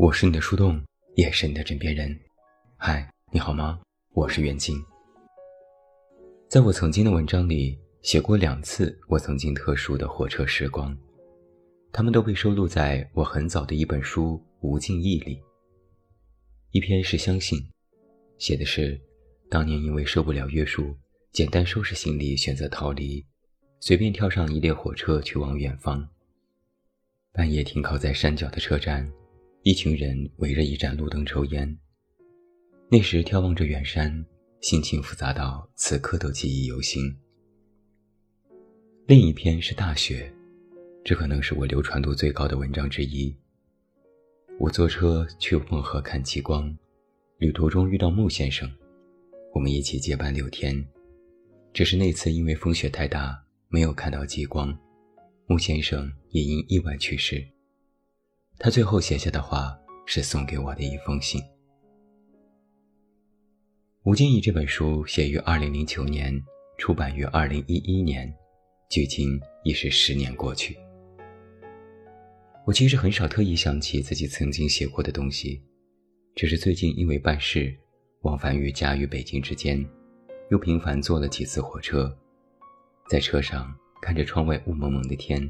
我是你的树洞，也是你的枕边人。嗨，你好吗？我是袁静。在我曾经的文章里写过两次我曾经特殊的火车时光，他们都被收录在我很早的一本书《无尽意》里。一篇是相信，写的是当年因为受不了约束，简单收拾行李，选择逃离，随便跳上一列火车去往远方。半夜停靠在山脚的车站。一群人围着一盏路灯抽烟。那时眺望着远山，心情复杂到此刻都记忆犹新。另一篇是大雪，这可能是我流传度最高的文章之一。我坐车去漠河看极光，旅途中遇到穆先生，我们一起结伴六天。只是那次因为风雪太大，没有看到极光，穆先生也因意外去世。他最后写下的话是送给我的一封信。《吴敬义》这本书写于二零零九年，出版于二零一一年，距今已是十年过去。我其实很少特意想起自己曾经写过的东西，只是最近因为办事，往返于家与北京之间，又频繁坐了几次火车，在车上看着窗外雾蒙蒙的天，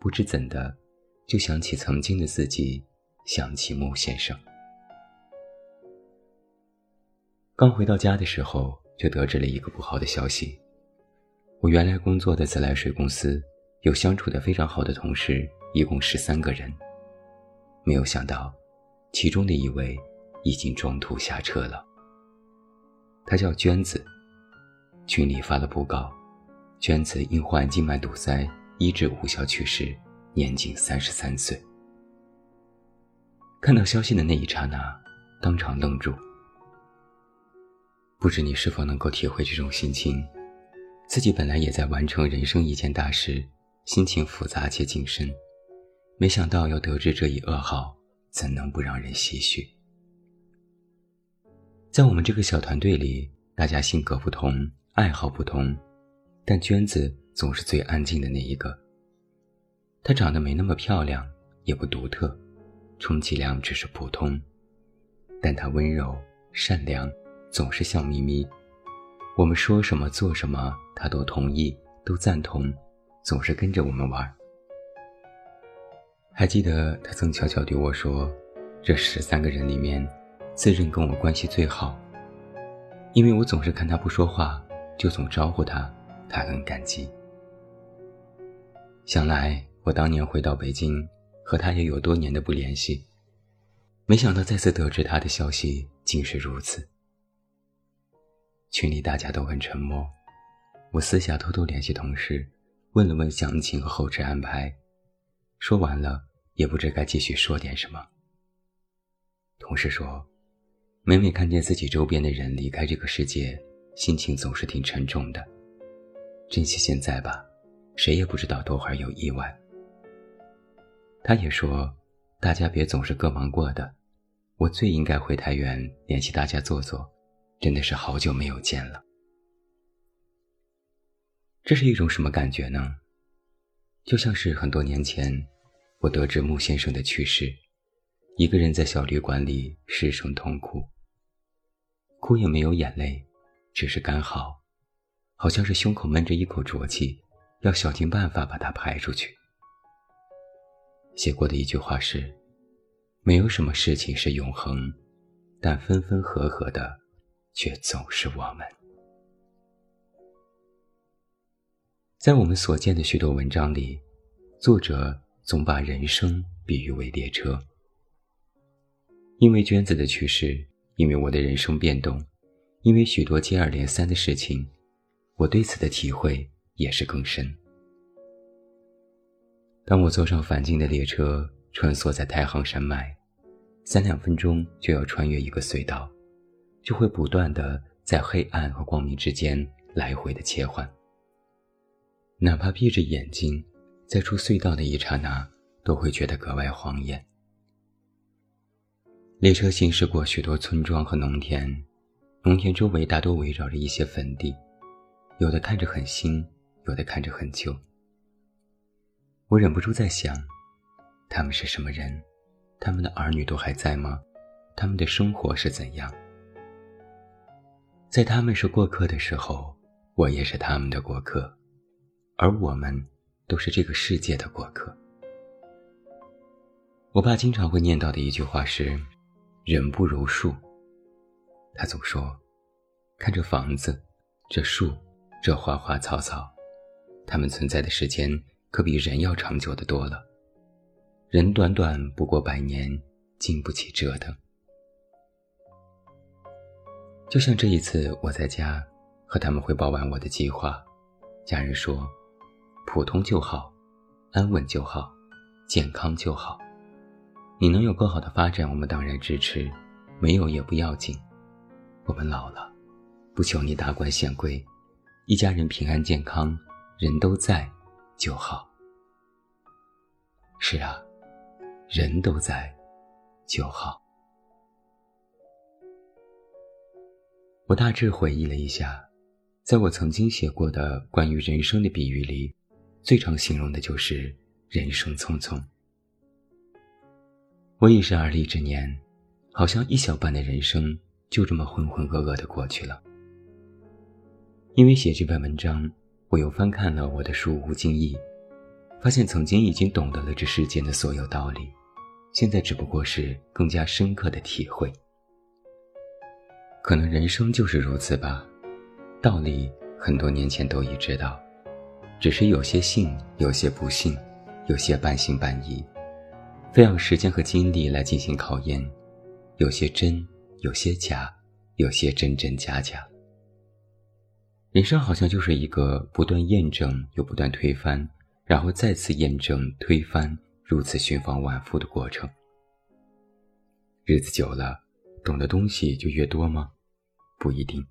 不知怎的。就想起曾经的自己，想起穆先生。刚回到家的时候，就得知了一个不好的消息：我原来工作的自来水公司，有相处的非常好的同事，一共十三个人。没有想到，其中的一位已经中途下车了。他叫娟子。群里发了布告：娟子因患静脉堵塞，医治无效去世。年仅三十三岁。看到消息的那一刹那，当场愣住。不知你是否能够体会这种心情？自己本来也在完成人生一件大事，心情复杂且谨慎，没想到要得知这一噩耗，怎能不让人唏嘘？在我们这个小团队里，大家性格不同，爱好不同，但娟子总是最安静的那一个。她长得没那么漂亮，也不独特，充其量只是普通，但她温柔善良，总是笑眯眯。我们说什么做什么，她都同意，都赞同，总是跟着我们玩。还记得她曾悄悄对我说：“这十三个人里面，自认跟我关系最好，因为我总是看她不说话，就总招呼她，她很感激。”想来。我当年回到北京，和他也有多年的不联系，没想到再次得知他的消息竟是如此。群里大家都很沉默，我私下偷偷联系同事，问了问详情和后事安排，说完了也不知该继续说点什么。同事说，每每看见自己周边的人离开这个世界，心情总是挺沉重的。珍惜现在吧，谁也不知道多会儿有意外。他也说：“大家别总是各忙各的，我最应该回太原联系大家坐坐，真的是好久没有见了。”这是一种什么感觉呢？就像是很多年前，我得知穆先生的去世，一个人在小旅馆里失声痛哭，哭也没有眼泪，只是干嚎，好像是胸口闷着一口浊气，要想尽办法把它排出去。写过的一句话是：“没有什么事情是永恒，但分分合合的，却总是我们。”在我们所见的许多文章里，作者总把人生比喻为列车。因为娟子的去世，因为我的人生变动，因为许多接二连三的事情，我对此的体会也是更深。当我坐上返京的列车，穿梭在太行山脉，三两分钟就要穿越一个隧道，就会不断的在黑暗和光明之间来回的切换。哪怕闭着眼睛，在出隧道的一刹那，都会觉得格外晃眼。列车行驶过许多村庄和农田，农田周围大多围绕着一些坟地，有的看着很新，有的看着很旧。我忍不住在想，他们是什么人，他们的儿女都还在吗？他们的生活是怎样？在他们是过客的时候，我也是他们的过客，而我们都是这个世界的过客。我爸经常会念叨的一句话是：“人不如树。”他总说：“看这房子，这树，这花花草草，它们存在的时间可比人要长久的多了。人短短不过百年，经不起折腾。”就像这一次，我在家和他们汇报完我的计划，家人说：“普通就好，安稳就好，健康就好。你能有更好的发展，我们当然支持；没有也不要紧。我们老了，不求你达官显贵，一家人平安健康，人都在就好。是啊，人都在就好。”我大致回忆了一下，在我曾经写过的关于人生的比喻里，最常形容的就是人生匆匆。我已是而立之年，好像一小半的人生就这么浑浑噩噩的过去了。因为写这篇文章，我又翻看了我的书《无尽意》，发现曾经已经懂得了这世间的所有道理，现在只不过是更加深刻的体会。可能人生就是如此吧，道理很多年前都已知道，只是有些信，有些不信，有些半信半疑，非要时间和精力来进行考验，有些真，有些假，有些真真假假。人生好像就是一个不断验证又不断推翻，然后再次验证推翻，如此循环往复的过程。日子久了，懂的东西就越多吗？不一定，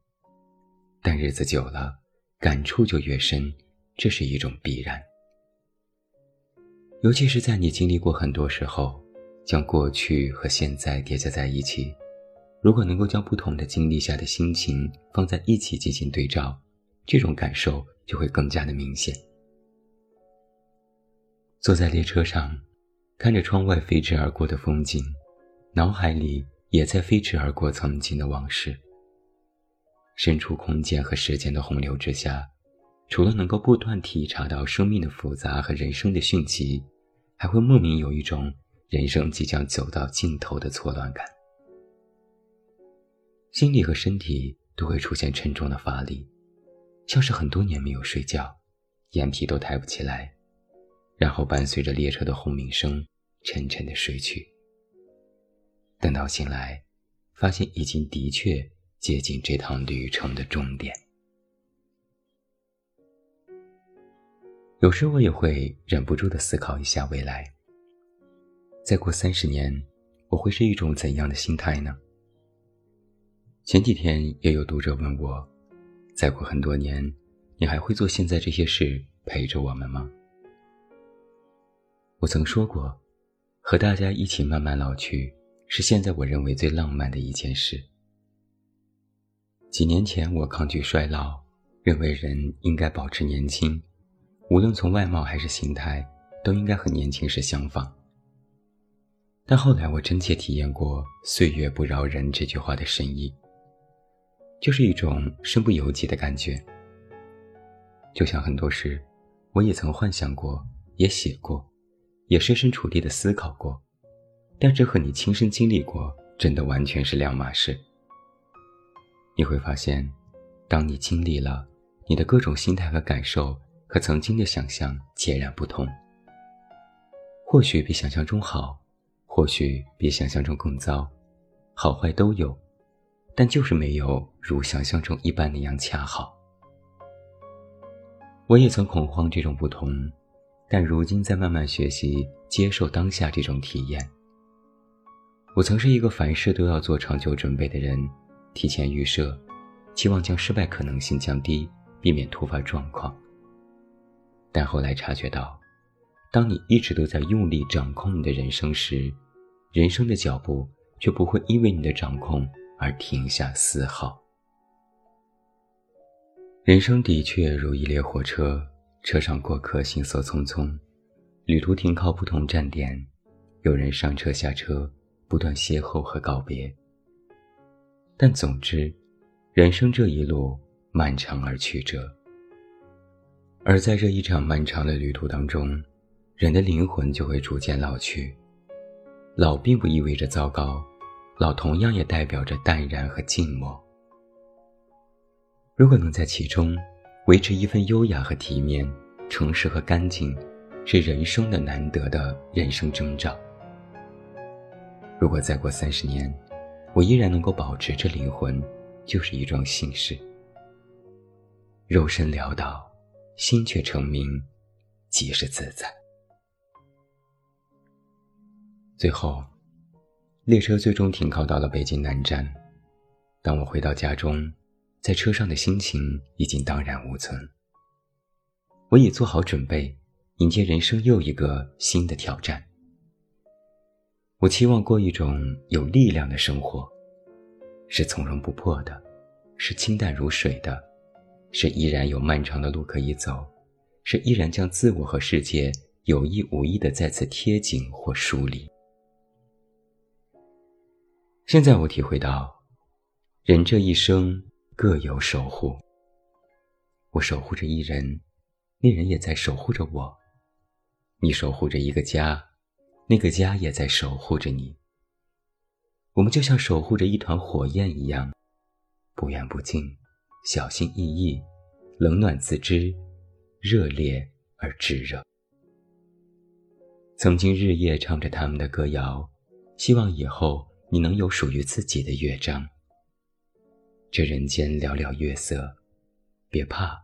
但日子久了，感触就越深，这是一种必然。尤其是在你经历过很多时候，将过去和现在叠加在一起，如果能够将不同的经历下的心情放在一起进行对照，这种感受就会更加的明显。坐在列车上，看着窗外飞驰而过的风景，脑海里也在飞驰而过曾经的往事。身处空间和时间的洪流之下，除了能够不断体察到生命的复杂和人生的迅疾，还会莫名有一种人生即将走到尽头的错乱感。心理和身体都会出现沉重的乏力，像是很多年没有睡觉，眼皮都抬不起来，然后伴随着列车的轰鸣声，沉沉的睡去。等到醒来，发现已经的确。接近这趟旅程的终点。有时我也会忍不住的思考一下未来。再过三十年，我会是一种怎样的心态呢？前几天也有读者问我，再过很多年，你还会做现在这些事陪着我们吗？我曾说过，和大家一起慢慢老去，是现在我认为最浪漫的一件事。几年前，我抗拒衰老，认为人应该保持年轻，无论从外貌还是形态，都应该和年轻时相仿。但后来，我真切体验过“岁月不饶人”这句话的深意，就是一种身不由己的感觉。就像很多事，我也曾幻想过，也写过，也设身处地的思考过，但这和你亲身经历过，真的完全是两码事。你会发现，当你经历了，你的各种心态和感受和曾经的想象截然不同。或许比想象中好，或许比想象中更糟，好坏都有，但就是没有如想象中一般那样恰好。我也曾恐慌这种不同，但如今在慢慢学习接受当下这种体验。我曾是一个凡事都要做长久准备的人。提前预设，期望将失败可能性降低，避免突发状况。但后来察觉到，当你一直都在用力掌控你的人生时，人生的脚步却不会因为你的掌控而停下丝毫。人生的确如一列火车，车上过客行色匆匆，旅途停靠不同站点，有人上车下车，不断邂逅和告别。但总之，人生这一路漫长而曲折。而在这一场漫长的旅途当中，人的灵魂就会逐渐老去。老并不意味着糟糕，老同样也代表着淡然和静默。如果能在其中维持一份优雅和体面、诚实和干净，是人生的难得的人生征兆。如果再过三十年，我依然能够保持着灵魂，就是一桩幸事。肉身潦倒。心却成名，即是自在。最后，列车最终停靠到了北京南站。当我回到家中，在车上的心情已经荡然无存。我已做好准备，迎接人生又一个新的挑战。我期望过一种有力量的生活，是从容不迫的，是清淡如水的。是依然有漫长的路可以走，是依然将自我和世界有意无意的再次贴紧或疏离。现在我体会到，人这一生各有守护。我守护着一人，那人也在守护着我；你守护着一个家，那个家也在守护着你。我们就像守护着一团火焰一样，不远不近。小心翼翼，冷暖自知，热烈而炙热。曾经日夜唱着他们的歌谣，希望以后你能有属于自己的乐章。这人间寥寥月色，别怕，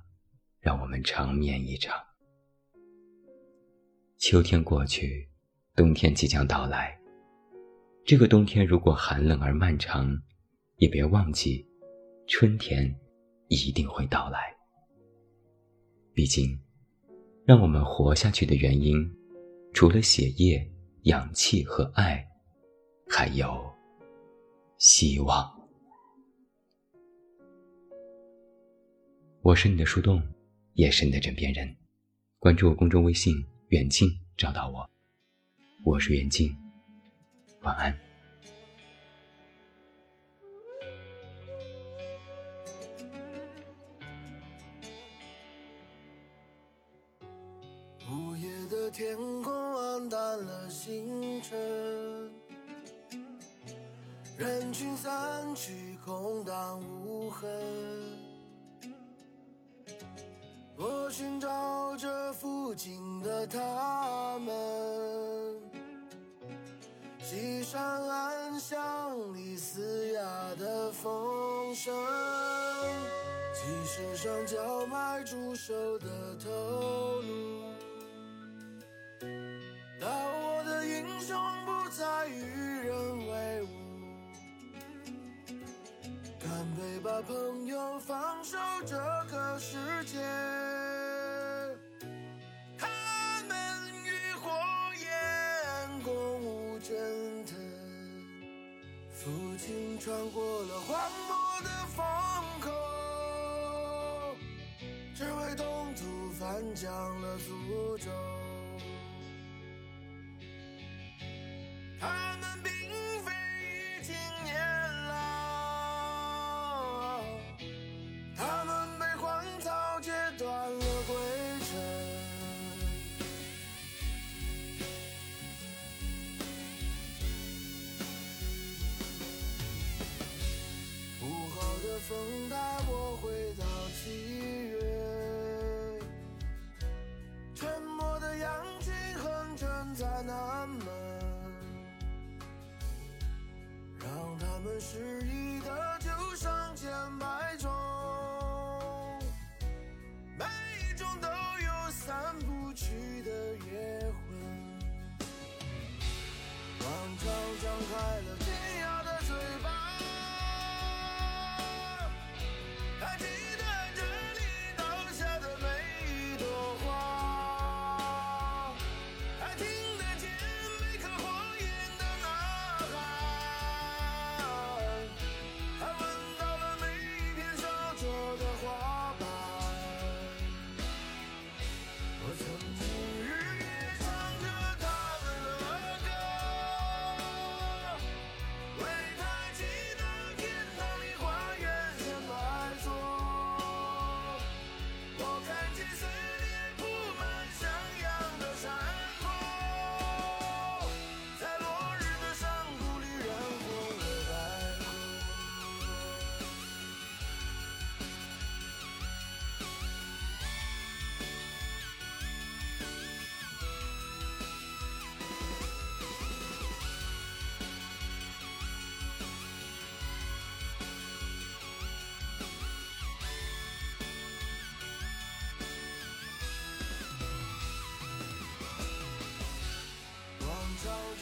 让我们长眠一场。秋天过去，冬天即将到来。这个冬天如果寒冷而漫长，也别忘记，春天。一定会到来。毕竟，让我们活下去的原因，除了血液、氧气和爱，还有希望。我是你的树洞，也是你的枕边人。关注我公众微信“远近”，找到我。我是远近，晚安。午夜的天空暗淡了星辰，人群散去，空荡无痕。我寻找着附近的他们，西山暗巷里嘶哑的风声，集市上叫卖猪手的头颅。当我的英雄不再与人为伍。干杯吧，朋友，放手这个世界。穿过了荒漠的风口，只为东土翻江了苏州。他们并非已经年。长长张开了惊讶的嘴巴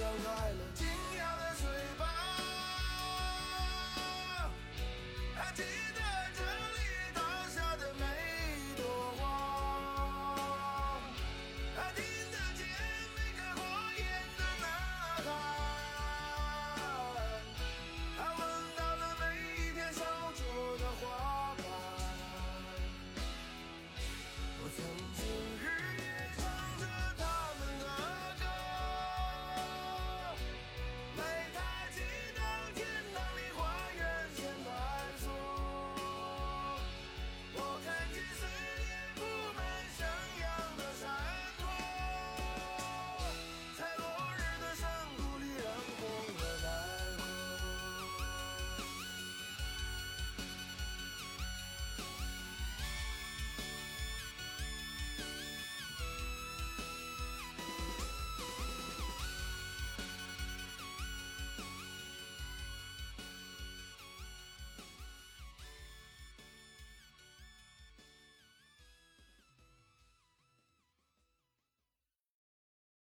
张开了惊讶的嘴巴。